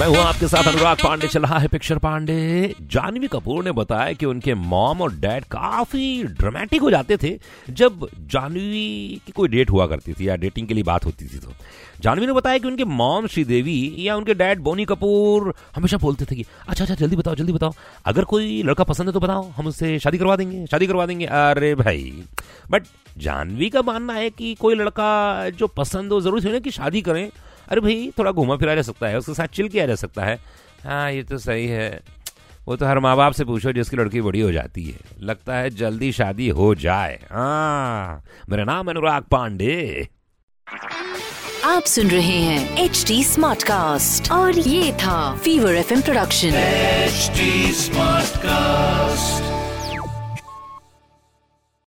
मैं हूँ आपके साथ अनुराग पांडे, चल रहा है पिक्चर पांडे। जानवी कपूर ने बताया कि उनके मॉम और डैड काफ़ी ड्रामेटिक हो जाते थे जब जानवी की कोई डेट हुआ करती थी या डेटिंग के लिए बात होती थी तो। जानवी ने बताया कि उनके मॉम श्रीदेवी या उनके डैड बोनी कपूर हमेशा बोलते थे कि अच्छा अच्छा जल्दी बताओ जल्दी बताओ। अगर कोई लड़का पसंद है तो बताओ, हम उससे शादी करवा देंगे, शादी करवा देंगे। अरे भाई। बट जानवी का मानना है कि कोई लड़का जो पसंद हो, ज़रूरी थोड़ी ना कि शादी करें। अरे भाई थोड़ा घूमा फिरा जा सकता है उसके साथ चिल किया जा सकता है। हाँ ये तो सही है। वो तो हर माँ बाप से पूछो जिसकी लड़की बड़ी हो जाती है। लगता है जल्दी शादी हो जाए। हाँ मेरा नाम अनुराग पांडे। आप सुन रहे हैं एच डी स्मार्ट कास्ट और ये था fever FM production HD Smartcast.